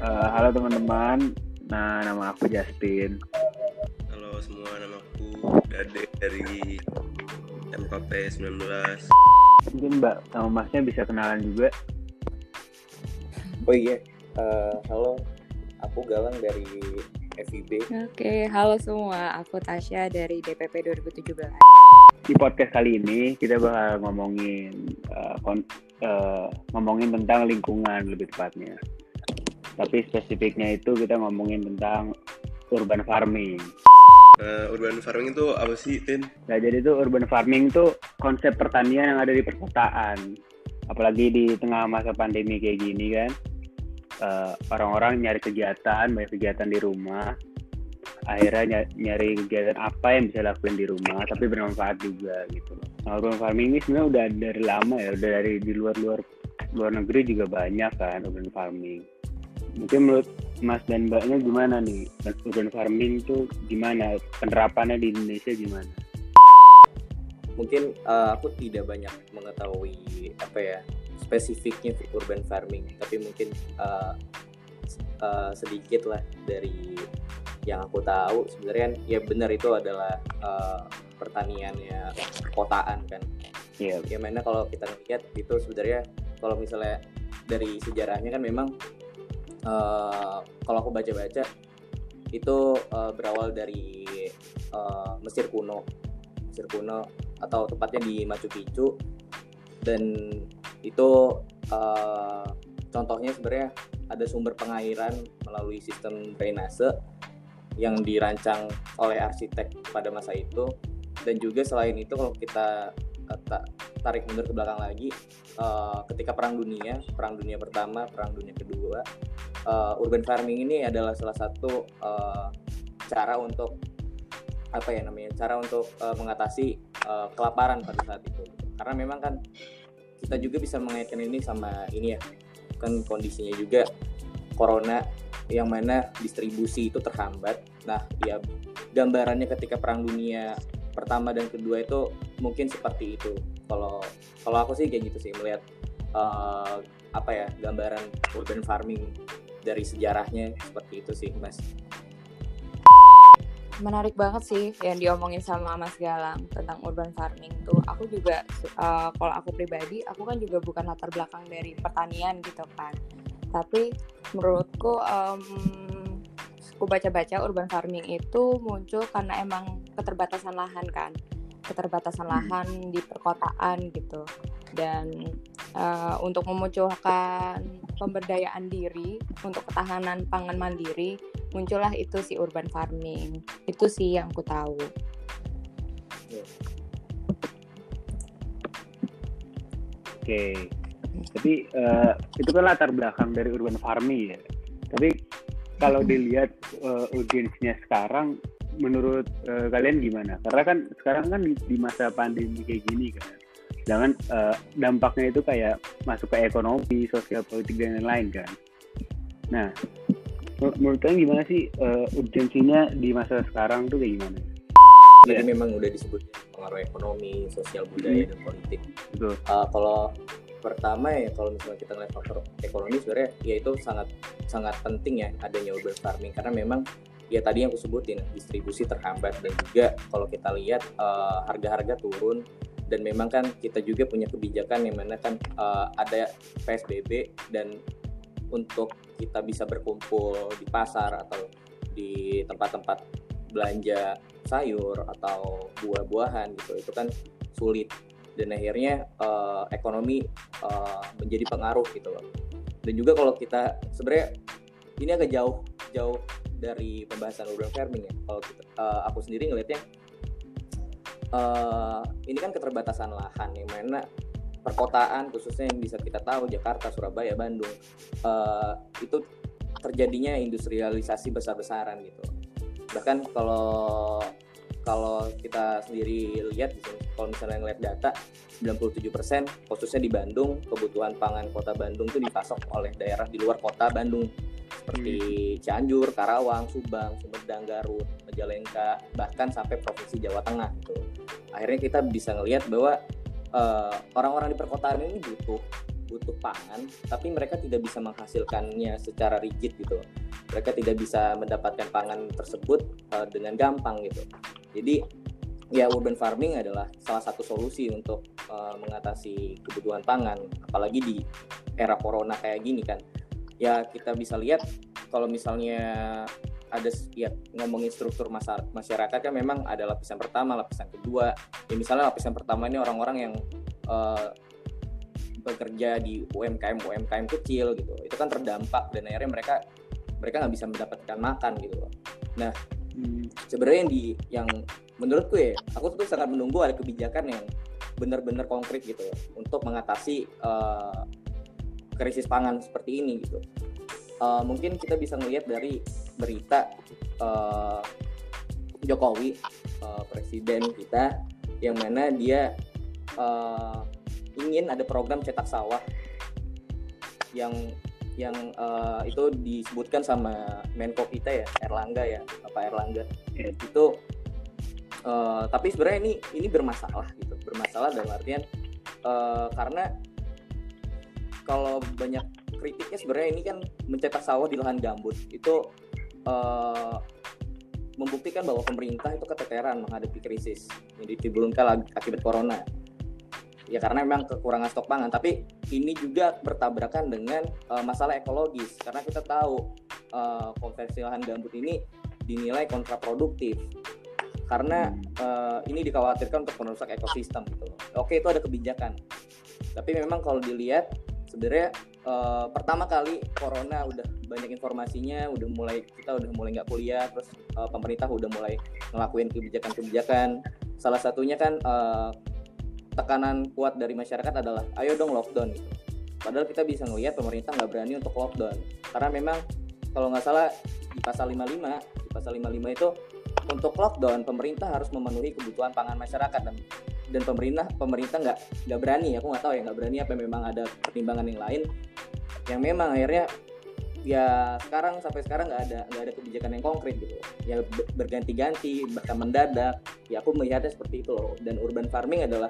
Uh, halo teman-teman, nah nama aku Justin. Halo semua, nama aku Dade dari MKP 19. Mungkin Mbak sama Masnya bisa kenalan juga. Oh iya, uh, halo, aku Galang dari FIB. Oke, halo semua, aku Tasya dari DPP 2017. Di podcast kali ini kita bakal ngomongin uh, kon uh, ngomongin tentang lingkungan lebih tepatnya tapi spesifiknya itu kita ngomongin tentang urban farming. Uh, urban farming itu apa sih, Tin? Nah, jadi itu urban farming itu konsep pertanian yang ada di perkotaan. Apalagi di tengah masa pandemi kayak gini kan. eh, orang-orang nyari kegiatan, banyak kegiatan di rumah. Akhirnya nyari kegiatan apa yang bisa lakuin di rumah, tapi bermanfaat juga gitu. Nah, urban farming ini sebenarnya udah dari lama ya, udah dari di luar-luar luar negeri juga banyak kan urban farming mungkin menurut Mas dan Mbaknya gimana nih urban farming itu gimana penerapannya di Indonesia gimana? Mungkin uh, aku tidak banyak mengetahui apa ya spesifiknya urban farming, tapi mungkin uh, uh, sedikit lah dari yang aku tahu sebenarnya ya benar itu adalah uh, pertaniannya kotaan kan. Iya. Yeah. Yang mana kalau kita lihat itu sebenarnya kalau misalnya dari sejarahnya kan memang uh, kalau aku baca-baca itu uh, berawal dari uh, Mesir kuno. Mesir kuno atau tepatnya di Machu Picchu. Dan itu uh, contohnya sebenarnya ada sumber pengairan melalui sistem drainase yang dirancang oleh arsitek pada masa itu. Dan juga selain itu kalau kita tarik mundur ke belakang lagi. Uh, ketika perang dunia perang dunia pertama perang dunia kedua uh, urban farming ini adalah salah satu uh, cara untuk apa ya namanya cara untuk uh, mengatasi uh, kelaparan pada saat itu. Karena memang kan kita juga bisa mengaitkan ini sama ini ya kan kondisinya juga corona yang mana distribusi itu terhambat. Nah ya gambarannya ketika perang dunia pertama dan kedua itu mungkin seperti itu kalau kalau aku sih kayak gitu sih melihat uh, apa ya gambaran urban farming dari sejarahnya seperti itu sih mas menarik banget sih yang diomongin sama Mas Galang tentang urban farming tuh. Aku juga uh, kalau aku pribadi, aku kan juga bukan latar belakang dari pertanian gitu kan. Tapi menurutku um, aku baca-baca urban farming itu muncul karena emang keterbatasan lahan kan. Keterbatasan hmm. lahan di perkotaan gitu. Dan uh, untuk memunculkan pemberdayaan diri untuk ketahanan pangan mandiri muncullah itu si urban farming itu sih yang aku tahu oke tapi uh, itu kan latar belakang dari urban farming ya tapi kalau dilihat uh, urgensinya sekarang menurut uh, kalian gimana karena kan sekarang kan di masa pandemi kayak gini kan Jangan uh, dampaknya itu kayak masuk ke ekonomi, sosial politik dan lain-lain kan. Nah, menurut kalian gimana sih uh, urgensinya di masa sekarang tuh kayak gimana? Jadi ya. memang udah disebut pengaruh ekonomi, sosial budaya hmm. dan politik. Betul. Uh, kalau pertama ya kalau misalnya kita ngeliat faktor ekonomi sebenarnya ya itu sangat sangat penting ya adanya urban farming karena memang ya tadi yang aku sebutin distribusi terhambat dan juga kalau kita lihat harga-harga uh, turun dan memang kan kita juga punya kebijakan yang mana kan uh, ada PSBB dan untuk kita bisa berkumpul di pasar atau di tempat-tempat belanja sayur atau buah-buahan gitu itu kan sulit dan akhirnya uh, ekonomi uh, menjadi pengaruh gitu loh. Dan juga kalau kita sebenarnya ini agak jauh jauh dari pembahasan urban farming ya kalau kita, uh, aku sendiri ngelihatnya uh, ini kan keterbatasan lahan yang mana perkotaan khususnya yang bisa kita tahu Jakarta, Surabaya, Bandung uh, itu terjadinya industrialisasi besar-besaran gitu. Bahkan kalau kalau kita sendiri lihat kalau misalnya ngeliat data 97% khususnya di Bandung kebutuhan pangan kota Bandung itu dipasok oleh daerah di luar kota Bandung seperti hmm. Cianjur, Karawang, Subang, Sumedang, Garut, Majalengka, bahkan sampai provinsi Jawa Tengah gitu. Akhirnya kita bisa ngelihat bahwa eh, orang-orang di perkotaan ini butuh butuh pangan tapi mereka tidak bisa menghasilkannya secara rigid gitu mereka tidak bisa mendapatkan pangan tersebut uh, dengan gampang gitu jadi ya urban farming adalah salah satu solusi untuk uh, mengatasi kebutuhan pangan apalagi di era corona kayak gini kan ya kita bisa lihat kalau misalnya ada ya ngomongin struktur masyarakat kan memang ada lapisan pertama lapisan kedua. Ya misalnya lapisan pertama ini orang-orang yang uh, bekerja di UMKM UMKM kecil gitu. Itu kan terdampak dan akhirnya mereka mereka nggak bisa mendapatkan makan gitu loh. Nah hmm. sebenarnya yang di yang menurutku ya aku tuh sangat menunggu ada kebijakan yang benar-benar konkret gitu loh untuk mengatasi uh, krisis pangan seperti ini gitu. Uh, mungkin kita bisa melihat dari berita uh, Jokowi uh, presiden kita yang mana dia uh, ingin ada program cetak sawah yang yang uh, itu disebutkan sama Menko kita ya Erlangga ya Bapak Erlangga. Ya. itu uh, tapi sebenarnya ini ini bermasalah gitu. Bermasalah dalam artian uh, karena kalau banyak kritiknya sebenarnya ini kan mencetak sawah di lahan gambut. Itu uh, membuktikan bahwa pemerintah itu keteteran menghadapi krisis yang ditimbulkan akibat corona. Ya karena memang kekurangan stok pangan. Tapi ini juga bertabrakan dengan uh, masalah ekologis. Karena kita tahu uh, konversi lahan gambut ini dinilai kontraproduktif. Karena uh, ini dikhawatirkan untuk merusak ekosistem gitu Oke itu ada kebijakan. Tapi memang kalau dilihat sebenarnya uh, pertama kali corona udah banyak informasinya udah mulai kita udah mulai nggak kuliah terus uh, pemerintah udah mulai ngelakuin kebijakan-kebijakan salah satunya kan uh, tekanan kuat dari masyarakat adalah ayo dong lockdown gitu. Padahal kita bisa ngelihat pemerintah nggak berani untuk lockdown karena memang kalau nggak salah di pasal 55 di pasal 55 itu untuk lockdown pemerintah harus memenuhi kebutuhan pangan masyarakat dan dan pemerintah pemerintah nggak nggak berani. Aku nggak tahu ya nggak berani apa memang ada pertimbangan yang lain. Yang memang akhirnya ya sekarang sampai sekarang nggak ada nggak ada kebijakan yang konkret gitu. Ya berganti-ganti bahkan mendadak. Ya aku melihatnya seperti itu loh. Dan urban farming adalah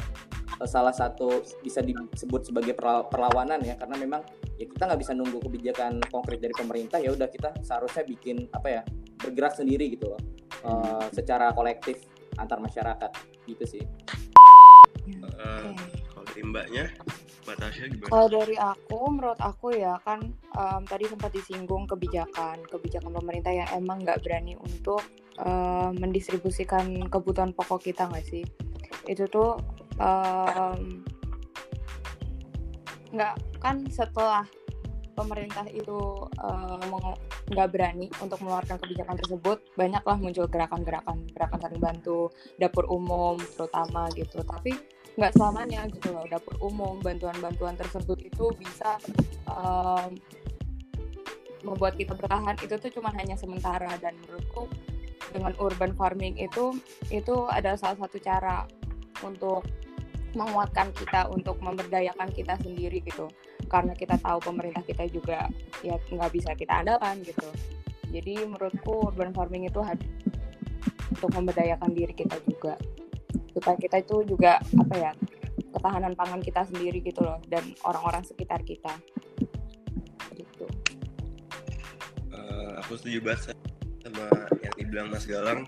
eh, salah satu bisa disebut sebagai perlawanan ya. Karena memang ya kita nggak bisa nunggu kebijakan konkret dari pemerintah. Ya udah kita seharusnya bikin apa ya bergerak sendiri gitu loh. Uh, secara kolektif antar masyarakat. Gitu sih. Uh, kalau dari mbaknya kalau dari aku, menurut aku ya kan um, tadi sempat disinggung kebijakan, kebijakan pemerintah yang emang nggak berani untuk um, mendistribusikan kebutuhan pokok kita nggak sih? Itu tuh nggak um, kan setelah pemerintah itu nggak um, berani untuk mengeluarkan kebijakan tersebut, banyaklah muncul gerakan-gerakan, gerakan saling bantu, dapur umum terutama gitu. Tapi nggak selamanya gitu loh dapur umum bantuan-bantuan tersebut itu bisa um, membuat kita bertahan itu tuh cuma hanya sementara dan menurutku dengan urban farming itu itu adalah salah satu cara untuk menguatkan kita untuk memberdayakan kita sendiri gitu. Karena kita tahu pemerintah kita juga ya nggak bisa kita andalkan gitu. Jadi menurutku urban farming itu untuk memberdayakan diri kita juga. Supaya kita itu juga apa ya ketahanan pangan kita sendiri gitu loh dan orang-orang sekitar kita. Gitu. Uh, aku setuju banget sama yang dibilang Mas Galang.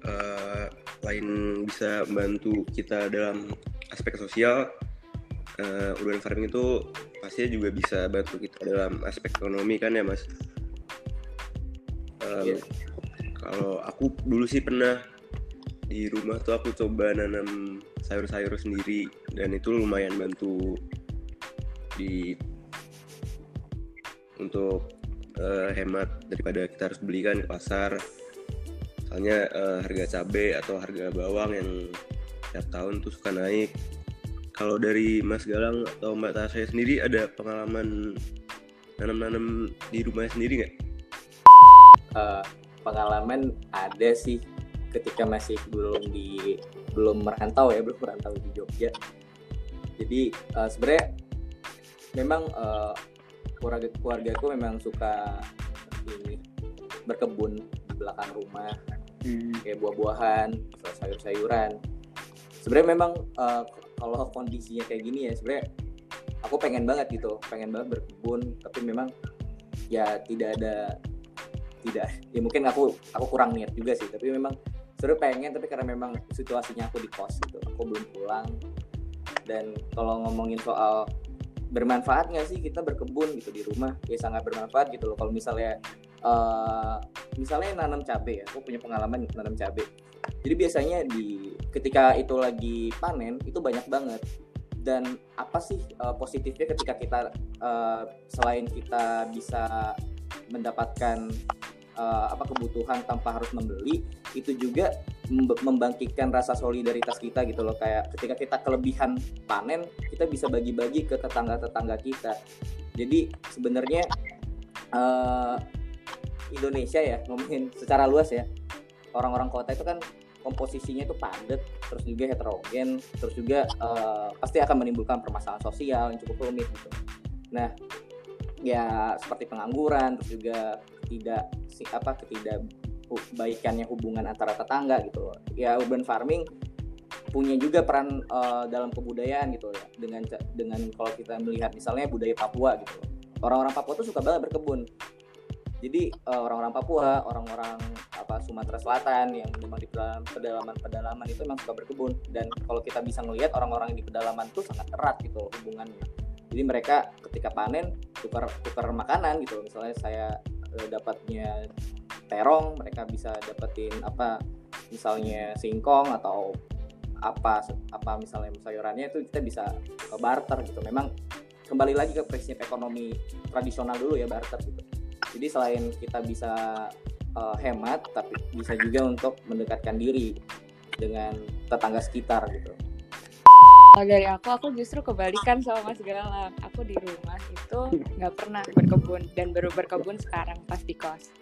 Uh, lain bisa membantu kita dalam aspek sosial uh, urban farming itu pastinya juga bisa bantu kita dalam aspek ekonomi kan ya Mas um, yeah. kalau aku dulu sih pernah di rumah tuh aku coba nanam sayur-sayur sendiri dan itu lumayan bantu di untuk uh, hemat daripada kita harus belikan ke pasar soalnya uh, harga cabai atau harga bawang yang tiap tahun tuh suka naik kalau dari Mas Galang atau Mbak Tasya sendiri ada pengalaman nanam-nanam di rumah sendiri nggak? Uh, pengalaman ada sih ketika masih belum di belum merantau ya belum merantau di Jogja jadi uh, sebenarnya memang uh, keluarga keluargaku memang suka ini berkebun di belakang rumah hmm. kayak buah-buahan sayur-sayuran sebenarnya memang uh, kalau kondisinya kayak gini ya sebenarnya aku pengen banget gitu pengen banget berkebun tapi memang ya tidak ada tidak ya mungkin aku aku kurang niat juga sih tapi memang seru pengen tapi karena memang situasinya aku di kos gitu aku belum pulang. Dan kalau ngomongin soal bermanfaat nggak sih kita berkebun gitu di rumah? Ya sangat bermanfaat gitu loh kalau misalnya uh, misalnya nanam cabai ya aku punya pengalaman nanam cabai jadi biasanya di ketika itu lagi panen itu banyak banget. Dan apa sih uh, positifnya ketika kita uh, selain kita bisa mendapatkan uh, apa kebutuhan tanpa harus membeli itu juga membangkitkan rasa solidaritas kita gitu loh. Kayak ketika kita kelebihan panen kita bisa bagi-bagi ke tetangga-tetangga kita. Jadi sebenarnya uh, Indonesia ya ngomongin secara luas ya orang-orang kota itu kan komposisinya itu padat terus juga heterogen terus juga uh, pasti akan menimbulkan permasalahan sosial yang cukup rumit gitu. Nah ya seperti pengangguran terus juga tidak si apa ketidak baikannya hubungan antara tetangga gitu ya urban farming punya juga peran uh, dalam kebudayaan gitu ya. Dengan dengan kalau kita melihat misalnya budaya Papua gitu orang-orang Papua tuh suka banget berkebun jadi uh, orang-orang Papua orang-orang apa Sumatera Selatan yang memang di dalam pedalaman-pedalaman itu memang suka berkebun. Dan kalau kita bisa melihat orang-orang di pedalaman tuh sangat erat gitu hubungannya. Jadi mereka ketika panen tukar tukar makanan gitu misalnya saya uh, dapatnya terong mereka bisa dapetin apa misalnya singkong atau apa apa misalnya sayurannya itu kita bisa barter gitu. Memang kembali lagi ke prinsip ekonomi tradisional dulu ya barter gitu jadi selain kita bisa uh, hemat tapi bisa juga untuk mendekatkan diri dengan tetangga sekitar gitu. Kalau dari aku, aku justru kebalikan sama Mas Galang. Aku di rumah itu nggak pernah berkebun dan baru berkebun sekarang pas di kos.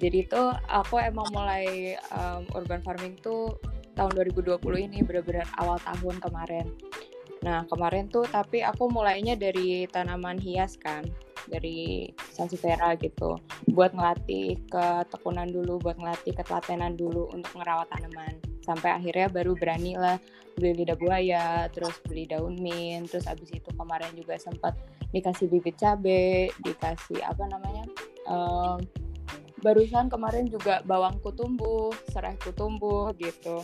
Jadi itu aku emang mulai um, urban farming tuh tahun 2020 ini benar-benar awal tahun kemarin. Nah kemarin tuh tapi aku mulainya dari tanaman hias kan dari sansevieria gitu buat ngelatih ketekunan dulu buat ngelatih ketelatenan dulu untuk ngerawat tanaman sampai akhirnya baru berani lah beli lidah buaya terus beli daun mint terus abis itu kemarin juga sempat dikasih bibit cabe dikasih apa namanya um, barusan kemarin juga bawangku tumbuh, serahku tumbuh gitu.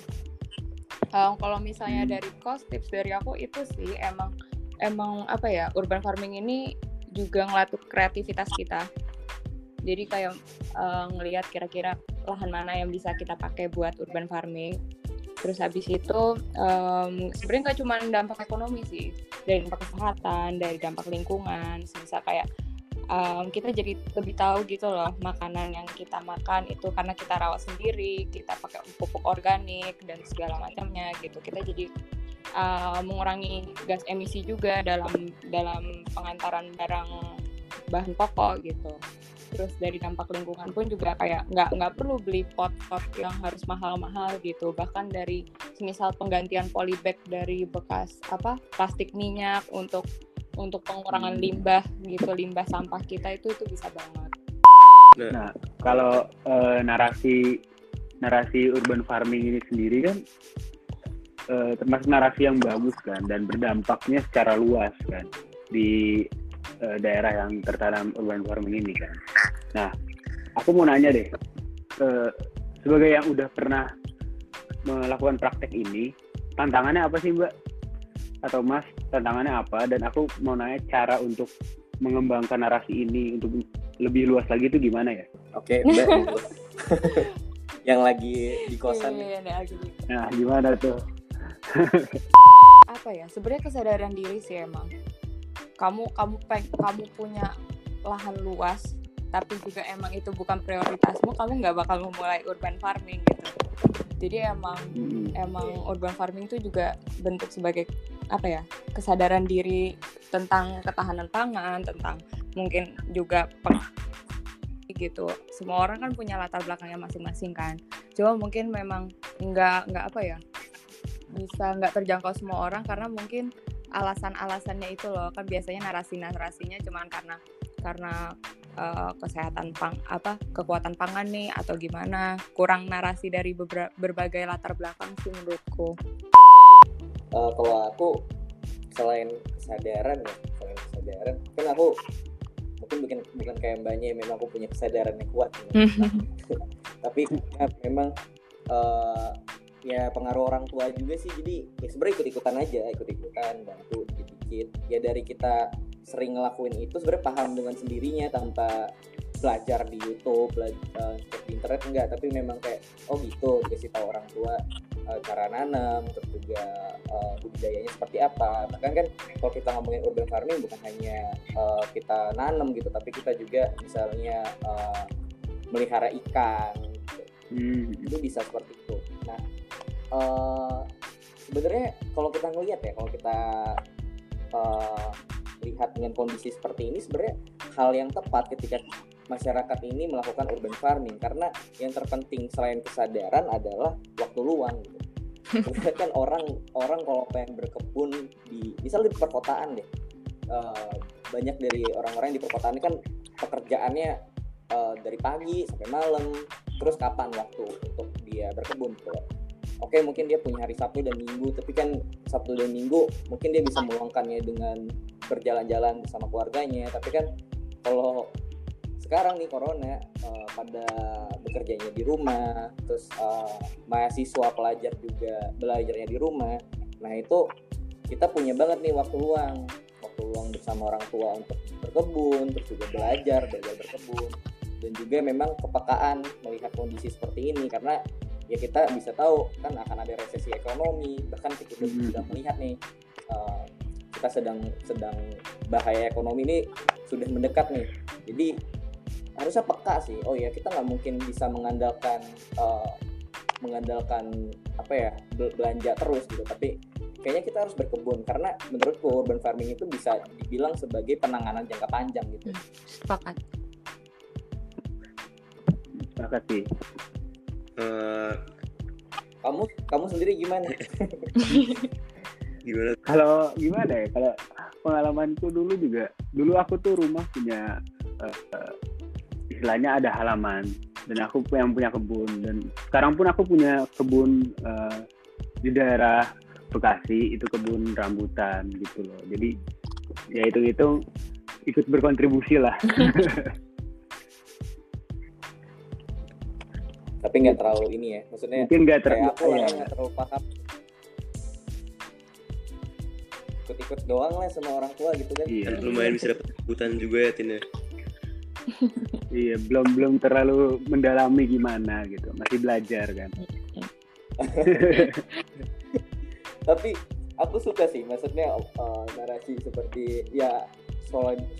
Um, kalau misalnya hmm. dari cost tips dari aku itu sih emang emang apa ya urban farming ini juga ngelatih kreativitas kita. Jadi kayak uh, ngelihat kira-kira lahan mana yang bisa kita pakai buat urban farming. Terus habis itu um, sebenarnya nggak cuma dampak ekonomi sih, dari dampak kesehatan, dari dampak lingkungan, bisa kayak um, kita jadi lebih tahu gitu loh makanan yang kita makan itu karena kita rawat sendiri kita pakai pupuk organik dan segala macamnya gitu kita jadi uh, mengurangi gas emisi juga dalam dalam pengantaran barang bahan pokok gitu. Terus dari dampak lingkungan pun juga kayak nggak nggak perlu beli pot-pot yang harus mahal-mahal gitu. Bahkan dari semisal penggantian polybag dari bekas apa plastik minyak untuk untuk pengurangan limbah gitu limbah sampah kita itu itu bisa banget. Nah, nah kalau uh, narasi narasi urban farming ini sendiri kan uh, termasuk narasi yang bagus kan dan berdampaknya secara luas kan di uh, daerah yang tertanam urban farming ini kan. Nah, aku mau nanya deh, uh, sebagai yang udah pernah melakukan praktek ini, tantangannya apa sih Mbak? Atau Mas tantangannya apa dan aku mau nanya cara untuk mengembangkan narasi ini untuk lebih luas lagi itu gimana ya? Oke, okay, yang lagi di kosan. Iya, iya, nah, gimana tuh? apa ya? Sebenarnya kesadaran diri sih emang. Kamu kamu peng, kamu punya lahan luas, tapi juga emang itu bukan prioritasmu, kamu nggak bakal memulai urban farming gitu. Jadi emang hmm. emang urban farming itu juga bentuk sebagai apa ya kesadaran diri tentang ketahanan pangan tentang mungkin juga gitu semua orang kan punya latar belakangnya masing-masing kan cuma mungkin memang nggak nggak apa ya bisa nggak terjangkau semua orang karena mungkin alasan-alasannya itu loh. Kan biasanya narasi-narasinya cuman karena karena uh, kesehatan pang apa kekuatan pangan nih atau gimana. Kurang narasi dari berbagai latar belakang sih menurutku. Uh, kalau aku selain kesadaran ya selain kesadaran kan aku mungkin bukan bukan kayak mbaknya memang aku punya kesadaran yang kuat ya. tapi ya, memang uh, ya pengaruh orang tua juga sih jadi ya sebenarnya ikut ikutan aja ikut ikutan bantu dikit dikit ya dari kita sering ngelakuin itu sebenarnya paham dengan sendirinya tanpa belajar di YouTube, belajar uh, di internet enggak, tapi memang kayak oh gitu dikasih tahu orang tua uh, cara nanam, terus juga uh, budidayanya seperti apa. Bahkan kan kalau kita ngomongin urban farming bukan hanya uh, kita nanam gitu, tapi kita juga misalnya uh, melihara ikan, gitu. hmm. itu bisa seperti uh, sebenarnya kalau kita ngelihat ya, kalau kita uh, lihat dengan kondisi seperti ini sebenarnya hal yang tepat ketika masyarakat ini melakukan urban farming karena yang terpenting selain kesadaran adalah waktu luang gitu. Sebenarnya kan orang orang kalau pengen berkebun di misalnya di perkotaan deh uh, banyak dari orang-orang di perkotaan kan pekerjaannya uh, dari pagi sampai malam terus kapan waktu untuk dia berkebun gitu Oke mungkin dia punya hari Sabtu dan Minggu tapi kan Sabtu dan Minggu mungkin dia bisa meluangkannya dengan berjalan-jalan bersama keluarganya. Tapi kan kalau sekarang nih corona uh, pada bekerjanya di rumah terus uh, mahasiswa pelajar juga belajarnya di rumah nah itu kita punya banget nih waktu luang. Waktu luang bersama orang tua untuk berkebun terus juga belajar belajar berkebun. Dan juga memang kepekaan melihat kondisi seperti ini karena ya kita bisa tahu kan akan ada resesi ekonomi bahkan kita hmm. sudah melihat nih uh, kita sedang sedang bahaya ekonomi ini sudah mendekat nih. Jadi harusnya peka sih. Oh ya kita nggak mungkin bisa mengandalkan uh, mengandalkan apa ya belanja terus gitu. Tapi kayaknya kita harus berkebun. Karena menurutku urban farming itu bisa dibilang sebagai penanganan jangka panjang gitu. Sepakat. Sepakat sih uh, kamu kamu sendiri gimana? Gimana? Kalau gimana ya? Kalau pengalamanku dulu juga dulu aku tuh rumah punya uh, istilahnya ada halaman dan aku yang punya kebun dan sekarang pun aku punya kebun uh, di daerah Bekasi itu kebun rambutan gitu loh. Jadi ya itu itu ikut berkontribusi lah tapi nggak terlalu ini ya maksudnya mungkin nggak ter aku ya. nggak terlalu paham. Ikut-ikut doang lah sama orang tua gitu kan. Iya. Lumayan bisa dapat kebutuhan juga ya Tina iya belum belum terlalu mendalami gimana gitu. Masih belajar kan. Tapi aku suka sih maksudnya uh, narasi seperti ya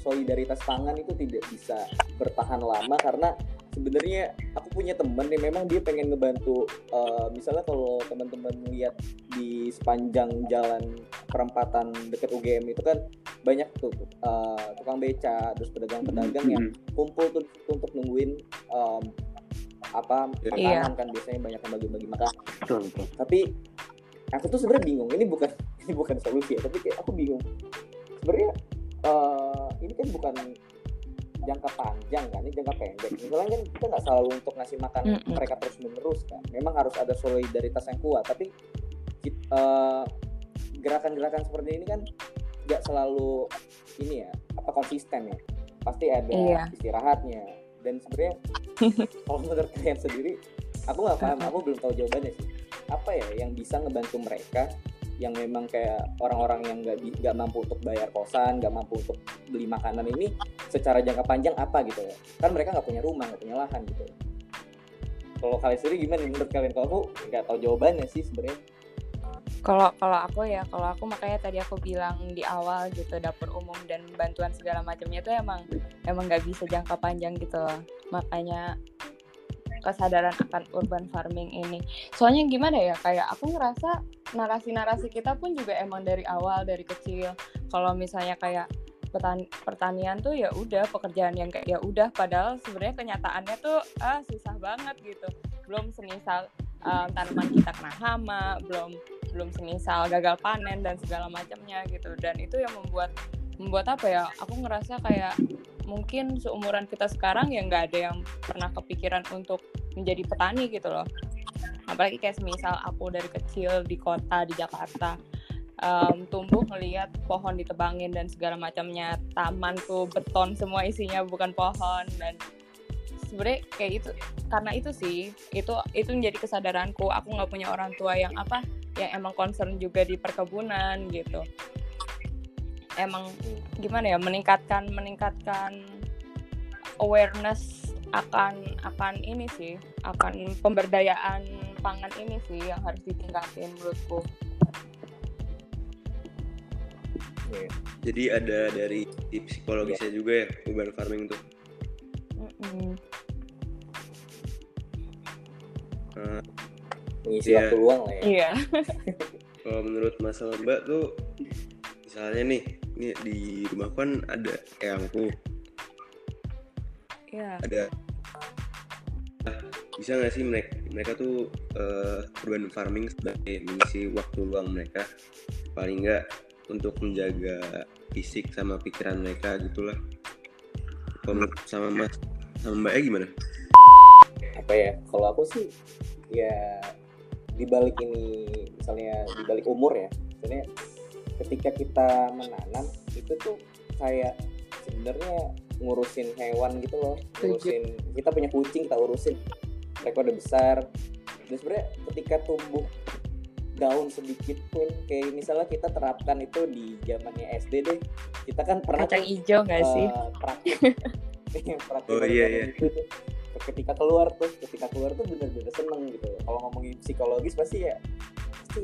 solidaritas pangan itu tidak bisa bertahan lama karena sebenarnya aku punya temen yang memang dia pengen ngebantu uh, misalnya kalau teman-teman lihat di sepanjang jalan perempatan dekat UGM itu kan banyak tuh uh, tukang beca terus pedagang-pedagang yang kumpul tuh untuk nungguin um, apa iya. makanan yeah. kan biasanya banyak yang bagi-bagi makan tapi aku tuh sebenarnya bingung ini bukan ini bukan solusi ya tapi kayak aku bingung sebenarnya uh, ini kan bukan jangka panjang kan ini jangka pendek. Misalnya kan kita nggak selalu untuk ngasih makan mm -hmm. mereka terus menerus kan. Memang harus ada solidaritas yang kuat tapi gerakan gerakan-gerakan seperti ini kan nggak selalu ini ya apa konsisten ya. Pasti ada iya. istirahatnya. Dan sebenarnya kalau menurut kalian sendiri aku nggak paham aku belum tahu jawabannya sih. Apa ya yang bisa ngebantu mereka yang memang kayak orang-orang yang nggak nggak mampu untuk bayar kosan, nggak mampu untuk beli makanan ini secara jangka panjang apa gitu ya? Kan mereka nggak punya rumah, nggak punya lahan gitu. Kalau kalian sendiri gimana menurut kalian? Kalau aku nggak tahu jawabannya sih sebenarnya. Kalau kalau aku ya, kalau aku makanya tadi aku bilang di awal gitu dapur umum dan bantuan segala macamnya itu emang emang nggak bisa jangka panjang gitu loh. Makanya kesadaran akan urban farming ini. Soalnya gimana ya, kayak aku ngerasa narasi-narasi kita pun juga emang dari awal dari kecil. Kalau misalnya kayak petan pertanian tuh ya udah pekerjaan yang kayak ya udah padahal sebenarnya kenyataannya tuh ah susah banget gitu. Belum semisal um, tanaman kita kena hama, belum belum semisal gagal panen dan segala macamnya gitu. Dan itu yang membuat membuat apa ya? Aku ngerasa kayak mungkin seumuran kita sekarang ya nggak ada yang pernah kepikiran untuk menjadi petani gitu loh. Apalagi kayak semisal aku dari kecil di kota di Jakarta um, tumbuh ngelihat pohon ditebangin dan segala macamnya. Taman tuh beton semua isinya bukan pohon. Dan sebenarnya kayak itu karena itu sih itu itu menjadi kesadaranku. Aku nggak punya orang tua yang apa yang emang concern juga di perkebunan gitu emang gimana ya meningkatkan meningkatkan awareness akan akan ini sih akan pemberdayaan pangan ini sih yang harus ditingkatin menurutku jadi ada dari psikologisnya juga ya urban farming tuh. Nah, mengisi Iya. waktu luang lah ya iya kalau menurut Mas Mbak tuh misalnya nih ini di rumah kan ada eyangku iya ada. Ah, bisa nggak sih mereka mereka tuh urban farming sebagai mengisi waktu luang mereka? Paling nggak untuk menjaga fisik sama pikiran mereka gitulah. Kalau menurut sama Mas sama Mbaknya gimana? apa ya? Kalau aku sih ya dibalik ini misalnya dibalik umur ya. Sebenarnya ketika kita menanam itu tuh kayak sebenarnya ngurusin hewan gitu loh. Ngurusin kita punya kucing kita urusin. Mereka udah besar. Dan sebenarnya ketika tumbuh daun sedikit pun kayak misalnya kita terapkan itu di zamannya SD deh. Kita kan pernah kacang hijau nggak sih? eh, praktik. Praktik Oh, iya, iya. itu tuh. ketika keluar tuh ketika keluar tuh bener-bener seneng gitu kalau ngomongin psikologis pasti ya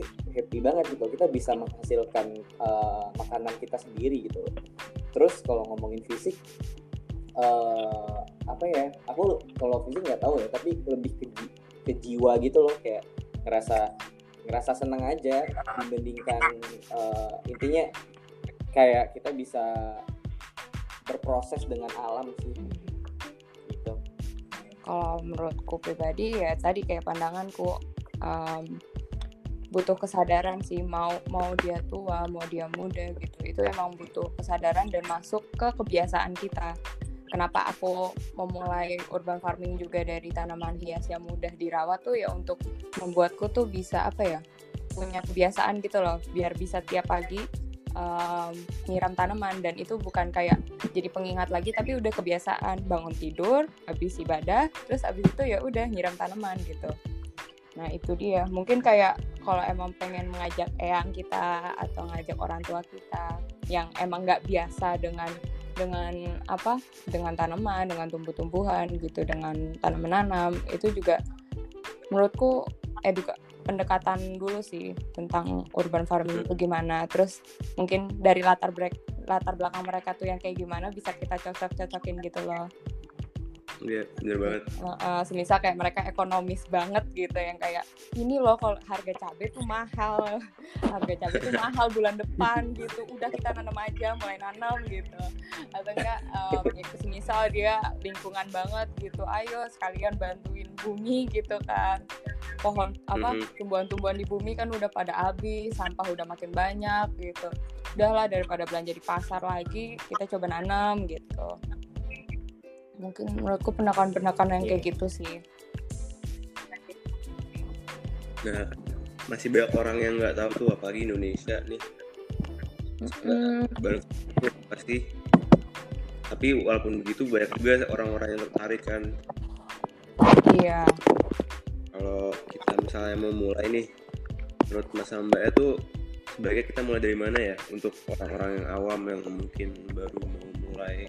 pasti happy banget gitu. Kita bisa menghasilkan eh, makanan kita sendiri gitu. Terus kalau ngomongin fisik eh, apa ya aku kalau fisik nggak tahu ya tapi lebih ke, ke jiwa gitu loh. Kayak ngerasa ngerasa seneng aja dibandingkan eh, intinya kayak kita bisa berproses dengan alam sih. Gitu. Kalau menurutku pribadi ya tadi kayak pandanganku um, butuh kesadaran sih mau mau dia tua mau dia muda gitu. Itu emang butuh kesadaran dan masuk ke kebiasaan kita. Kenapa aku memulai urban farming juga dari tanaman hias yang mudah dirawat tuh ya untuk membuatku tuh bisa apa ya punya kebiasaan gitu loh. Biar bisa tiap pagi um, nyiram tanaman. Dan itu bukan kayak jadi pengingat lagi tapi udah kebiasaan. Bangun tidur habis ibadah terus habis itu ya udah nyiram tanaman gitu nah itu dia. Mungkin kayak kalau emang pengen mengajak eyang kita atau ngajak orang tua kita yang emang nggak biasa dengan dengan apa dengan tanaman dengan tumbuh-tumbuhan gitu dengan tanam menanam itu juga menurutku eduka pendekatan dulu sih tentang urban farming itu gimana. Terus mungkin dari latar break latar belakang mereka tuh yang kayak gimana bisa kita cocok-cocokin gitu loh Iya bener banget. Uh, uh, semisal kayak mereka ekonomis banget gitu yang kayak ini loh kalau harga cabai tuh mahal harga cabai tuh mahal bulan depan gitu. Udah kita nanam aja mulai nanam gitu. Atau enggak um, ya semisal dia lingkungan banget gitu ayo sekalian bantuin bumi gitu kan. Pohon apa Mhm. tumbuhan-tumbuhan di bumi kan udah pada habis sampah udah makin banyak gitu. Udahlah daripada belanja di pasar lagi kita coba nanam gitu mungkin menurutku pendekatan-pendekatan yang kayak gitu sih Nah, masih banyak orang yang nggak tahu tuh apalagi Indonesia nih. Hmm, Baru pasti. Tapi walaupun begitu banyak juga orang-orang yang tertarik kan. iya Kalau kita misalnya mau mulai nih, menurut Mas Mbak itu sebaiknya kita mulai dari mana ya untuk orang-orang yang awam yang mungkin baru mau mulai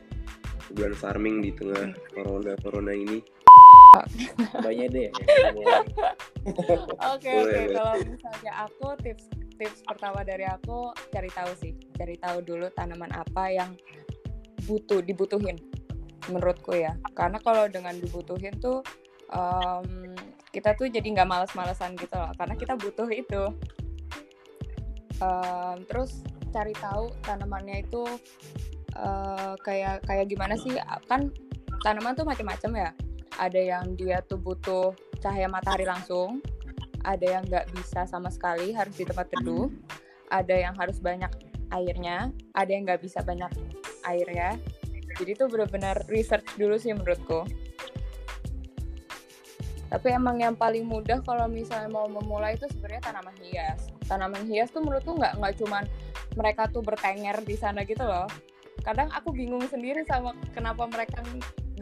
urban farming di tengah corona corona ini. banyak deh. Oke oke. kalau misalnya aku tips tips pertama dari aku cari tahu sih. Cari tahu dulu tanaman apa yang butuh dibutuhin menurutku ya. Karena kalau dengan dibutuhin tuh em, kita tuh jadi nggak males-malesan gitu loh. Karena kita butuh itu. Em, terus cari tahu tanamannya itu eh, kayak kayak gimana sih kan tanaman tuh macam-macam ya ada yang dia tuh butuh cahaya matahari langsung, ada yang nggak bisa sama sekali harus di tempat teduh, ada yang harus banyak airnya, ada yang nggak bisa banyak airnya. Jadi itu benar-benar research dulu sih menurutku. Tapi emang yang paling mudah kalau misalnya mau memulai itu sebenarnya tanaman hias. tanaman hias tuh menurutku nggak nggak cuman mereka tuh bertengger di sana gitu loh kadang aku bingung sendiri sama kenapa mereka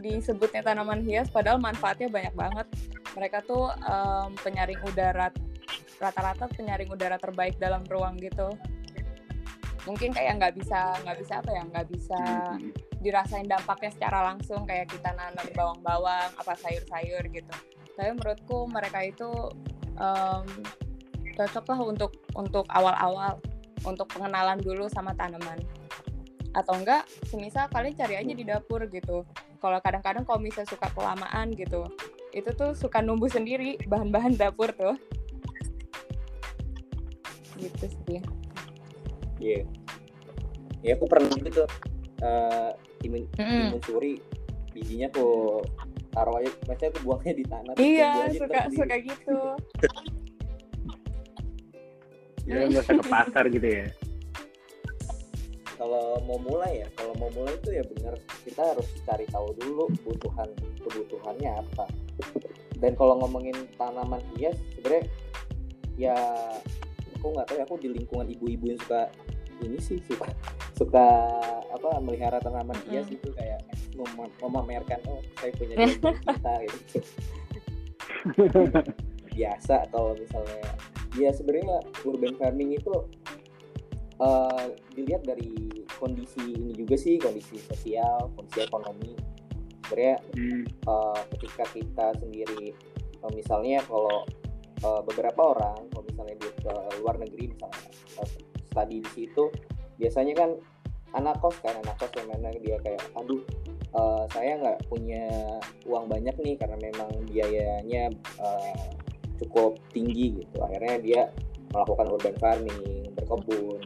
disebutnya tanaman hias padahal manfaatnya banyak banget. Mereka tuh um, penyaring udara rata-rata penyaring udara terbaik dalam ruang gitu. Mungkin kayak nggak bisa nggak bisa apa ya nggak bisa dirasain dampaknya secara langsung kayak kita nanam bawang-bawang apa sayur-sayur gitu. Tapi menurutku mereka itu um, cocok lah untuk untuk awal-awal untuk pengenalan dulu sama tanaman atau enggak semisal kalian cari aja di dapur gitu kalau kadang-kadang kalau misalnya suka kelamaan gitu itu tuh suka numbuh sendiri bahan-bahan dapur tuh gitu sih Iya. Ya aku pernah gitu eh timun Mm-mm. timun suri bijinya aku taruh aja, maksudnya aku buangnya di tanah. iya suka suka gitu Ya nggak usah ke pasar gitu ya. Kalau mau mulai ya, kalau mau mulai itu ya benar kita harus cari tahu dulu kebutuhan kebutuhannya apa. Dan kalau ngomongin tanaman hias, sebenarnya ya aku nggak tahu ya aku di lingkungan ibu-ibu yang suka ini sih suka suka apa melihara tanaman hias itu kayak mem- memamerkan oh saya punya di kita gitu biasa kalau misalnya ya sebenarnya urban farming itu eh, dilihat dari kondisi ini juga sih kondisi sosial kondisi ekonomi. Sebenarnya Hmm. eh, ketika kita sendiri eh, misalnya kalau eh, beberapa orang kalau misalnya di eh, luar negeri misalnya eh, studi di situ biasanya kan anak kos kan anak kos yang mana dia kayak aduh eh, saya nggak punya uang banyak nih karena memang biayanya eh, cukup tinggi gitu. Akhirnya dia melakukan urban farming berkebun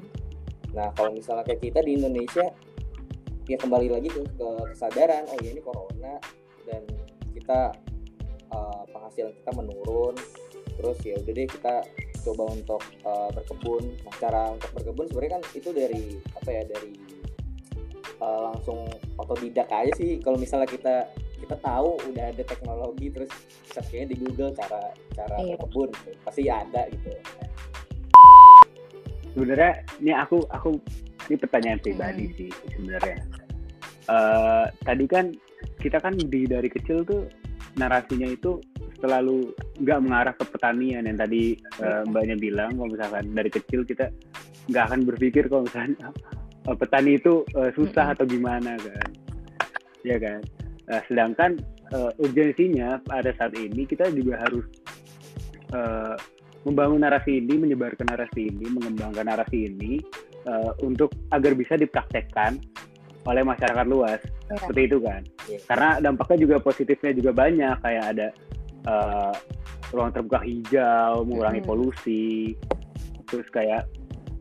nah kalau misalnya kayak kita di Indonesia ya kembali lagi tuh ke kesadaran oh ya ini corona dan kita uh, penghasilan kita menurun terus ya udah deh kita coba untuk uh, berkebun nah cara untuk berkebun sebenarnya kan itu dari apa ya dari uh, langsung otodidak aja sih kalau misalnya kita kita tahu udah ada teknologi terus searchnya di Google cara cara Iya. berkebun gitu. pasti ada gitu Sebenarnya ini aku aku ini pertanyaan pribadi Hmm. sih sebenarnya. Eh, tadi kan kita kan di dari kecil tuh narasinya itu selalu nggak mengarah ke pertanian yang tadi eh, mbaknya bilang kalau misalkan dari kecil kita nggak akan berpikir kalau misalnya eh, petani itu eh, susah Mm-mm. atau gimana kan ya kan Nah, sedangkan eh, urgensinya pada saat ini kita juga harus eh, membangun narasi ini menyebarkan narasi ini mengembangkan narasi ini eh, untuk agar bisa dipraktekkan oleh masyarakat luas Iya. seperti itu kan Iya. karena dampaknya juga positifnya juga banyak kayak ada eh, ruang terbuka hijau mengurangi Mm-mm. polusi terus kayak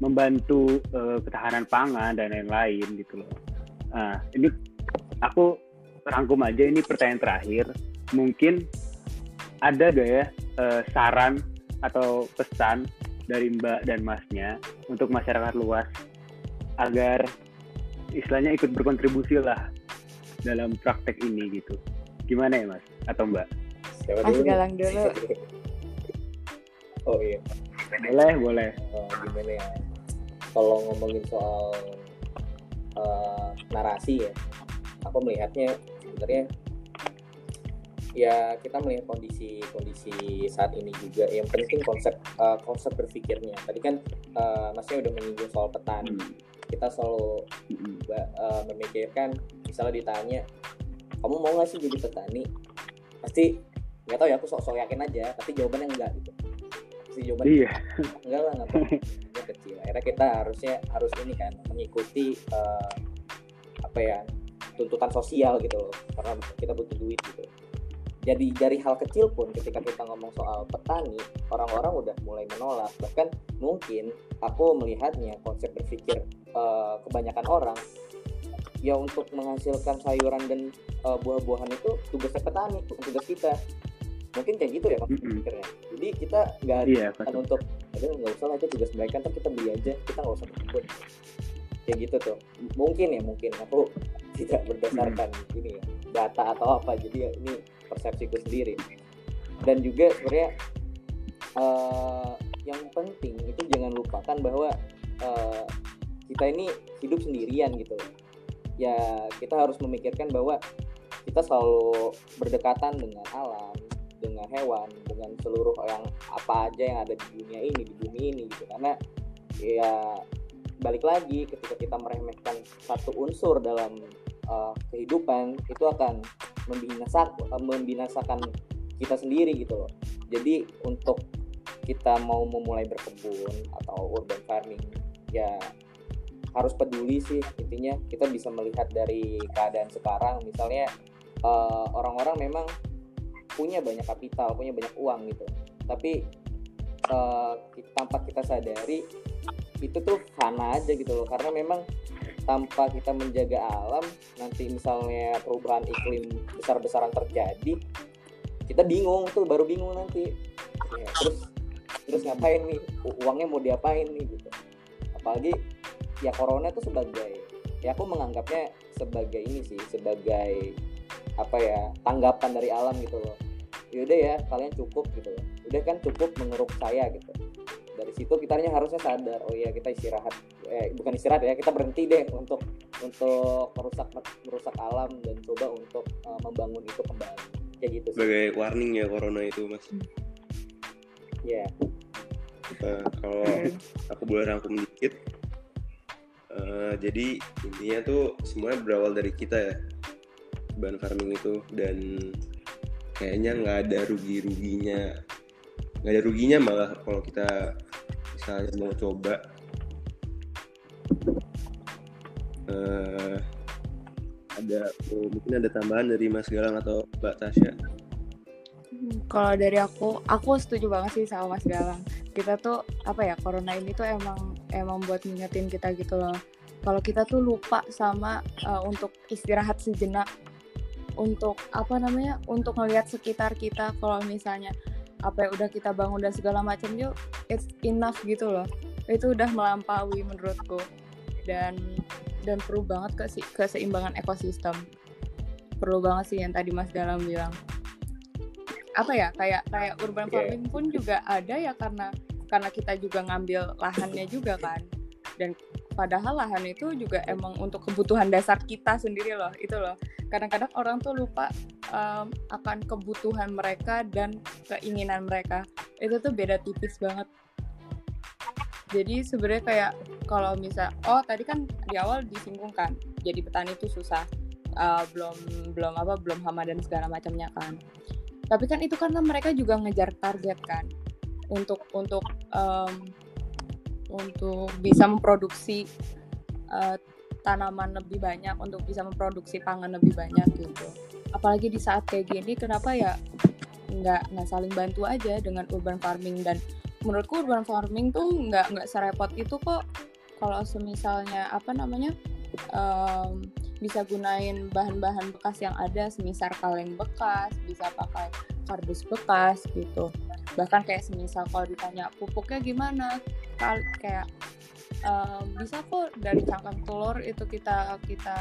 membantu eh, ketahanan pangan dan lain-lain gitu loh nah ini aku rangkum aja ini pertanyaan terakhir mungkin ada gak ya eh, saran atau pesan dari Mbak dan Masnya untuk masyarakat luas agar istilahnya ikut berkontribusi lah dalam praktek ini gitu. Gimana ya Mas atau Mbak? Siapa Mas dulu? Galang dulu. oh iya Boleh, boleh. Eh, gimana ya kalau ngomongin soal eh, narasi ya aku melihatnya sebenarnya ya kita melihat kondisi kondisi saat ini juga. Yang penting konsep eh, konsep berpikirnya. Tadi kan eh, masnya udah menyinggung soal petani Hmm. kita selalu eh, memikirkan misalnya ditanya kamu mau nggak sih jadi petani? Pasti nggak tahu ya aku sok-sok yakin aja. Tapi jawabannya enggak gitu. Pasti jawabannya Iya. enggak lah ngapain dia kecil. Akhirnya kita harusnya harus ini kan mengikuti eh, apa ya tuntutan sosial gitu loh. Karena kita butuh duit gitu jadi dari hal kecil pun ketika kita ngomong soal petani orang-orang udah mulai menolak. Bahkan mungkin aku melihatnya konsep berpikir eh, kebanyakan orang ya untuk menghasilkan sayuran dan eh, buah-buahan itu tugasnya petani bukan tugas kita. Mungkin kayak gitu ya konsep Mm-mm. berpikirnya jadi kita nggak Iya, kan Mas. untuk aduh nggak usah lah itu tugas mereka ntar kita beli aja kita nggak usah berkebun kayak gitu tuh. Mungkin ya mungkin. Aku tidak berdasarkan ini ya data atau apa. Jadi ya ini persepsiku sendiri. Dan juga sebenarnya eh, yang penting itu jangan lupakan bahwa uh, kita ini hidup sendirian gitu. Ya kita harus memikirkan bahwa kita selalu berdekatan dengan alam dengan hewan dengan seluruh yang apa aja yang ada di dunia ini di bumi ini gitu. Karena ya balik lagi ketika kita meremehkan satu unsur dalam uh, kehidupan itu akan membinasak membinasakan kita sendiri gitu loh. Jadi untuk kita mau memulai berkebun atau urban farming ya harus peduli sih. Intinya kita bisa melihat dari keadaan sekarang. Misalnya eh, orang-orang uh, memang punya banyak kapital punya banyak uang gitu. Tapi uh, tanpa kita sadari itu tuh fana aja gitu loh. Karena memang tanpa kita menjaga alam nanti misalnya perubahan iklim besar-besaran terjadi kita bingung tuh baru bingung nanti. Ya, terus terus ngapain nih? Uangnya mau diapain nih gitu. Apalagi ya corona tuh sebagai ya aku menganggapnya sebagai ini sih sebagai apa ya tanggapan dari alam gitu loh. Yaudah ya kalian cukup gitu loh. Udah kan cukup mengeruk saya gitu. Dari situ kita harusnya sadar oh iya kita istirahat eh, bukan istirahat ya kita berhenti deh untuk untuk merusak merusak alam dan coba untuk uh, membangun itu kembali kayak gitu sih. sebagai warning ya corona itu mas ya yeah. uh, kalau aku boleh rangkum dikit uh, jadi intinya tuh semuanya berawal dari kita ya ban farming itu dan kayaknya nggak ada rugi ruginya nggak ada ruginya malah kalau kita misalnya mau coba uh, ada oh, mungkin ada tambahan dari Mas Galang atau Mbak Tasya? Kalau dari aku aku setuju banget sih sama Mas Galang. Kita tuh apa ya corona ini tuh emang emang buat ngingetin kita gitu loh. Kalau kita tuh lupa sama uh, untuk istirahat sejenak untuk apa namanya untuk ngelihat sekitar kita. Kalau misalnya apa yang udah kita bangun dan segala macam yuk it's enough gitu loh itu udah melampaui menurutku. Dan dan perlu banget ke keseimbangan ekosistem. Perlu banget sih yang tadi Mas Dalam bilang. Apa ya kayak kayak urban farming pun juga ada ya karena karena kita juga ngambil lahannya juga kan. Dan padahal lahan itu juga emang untuk kebutuhan dasar kita sendiri loh itu loh. Kadang-kadang orang tuh lupa um, akan kebutuhan mereka dan keinginan mereka. Itu tuh beda tipis banget jadi sebenarnya kayak kalau misal oh tadi kan di awal disinggung kan jadi petani itu susah uh, belum belum apa belum hama dan segala macamnya kan. Tapi kan itu karena mereka juga ngejar target kan untuk untuk um, untuk bisa memproduksi uh, tanaman lebih banyak untuk bisa memproduksi pangan lebih banyak gitu. Apalagi di saat kayak gini kenapa ya nggak nggak saling bantu aja dengan urban farming dan menurutku urban farming tuh nggak nggak serepot itu kok. Kalau semisalnya apa namanya um, bisa gunain bahan-bahan bekas yang ada semisal kaleng bekas bisa pakai kardus bekas gitu. Bahkan kayak semisal kalau ditanya pupuknya gimana kali kayak um, bisa kok dari cangkang telur itu kita kita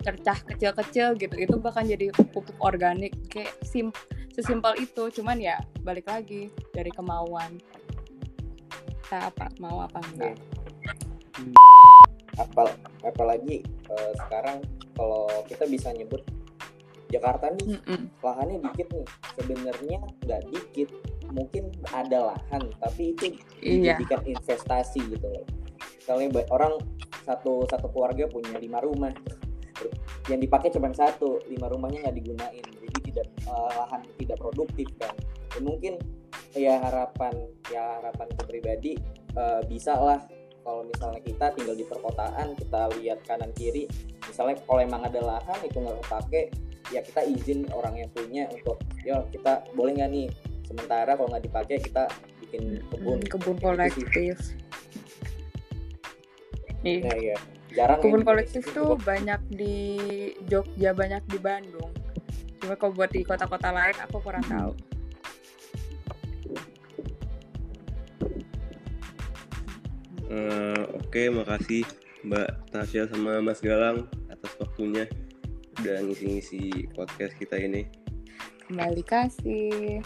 cercah kecil-kecil gitu. Itu bahkan jadi pupuk organik kayak sim sesimpel itu cuman ya balik lagi dari kemauan. Kita apa mau apa enggak. Apal apalagi uh, sekarang kalau kita bisa nyebut Jakarta nih mm -mm. lahannya dikit nih. Sebenarnya nggak dikit mungkin ada lahan tapi itu iya. dijadikan investasi gitu loh. Misalnya orang satu satu keluarga punya lima rumah. Yang dipakai cuma satu lima rumahnya nggak digunain tidak uh, lahan tidak produktif kan. Dan mungkin ya harapan ya harapan pribadi uh, bisa lah kalau misalnya kita tinggal di perkotaan kita lihat kanan kiri misalnya kalau emang ada lahan itu nggak kepake ya kita izin orang yang punya untuk yo kita boleh nggak nih? Sementara kalau nggak dipakai kita bikin kebun. hmm, kebun kolektif. Nih. Nah, iya. jarang kebun kolektif tuh banyak di Jogja banyak di Bandung cuma kalau buat di kota-kota lain aku kurang tahu Uh, Oke, okay, makasih Mbak Tasya sama Mas Galang atas waktunya udah ngisi-ngisi podcast kita ini. Kembali kasih.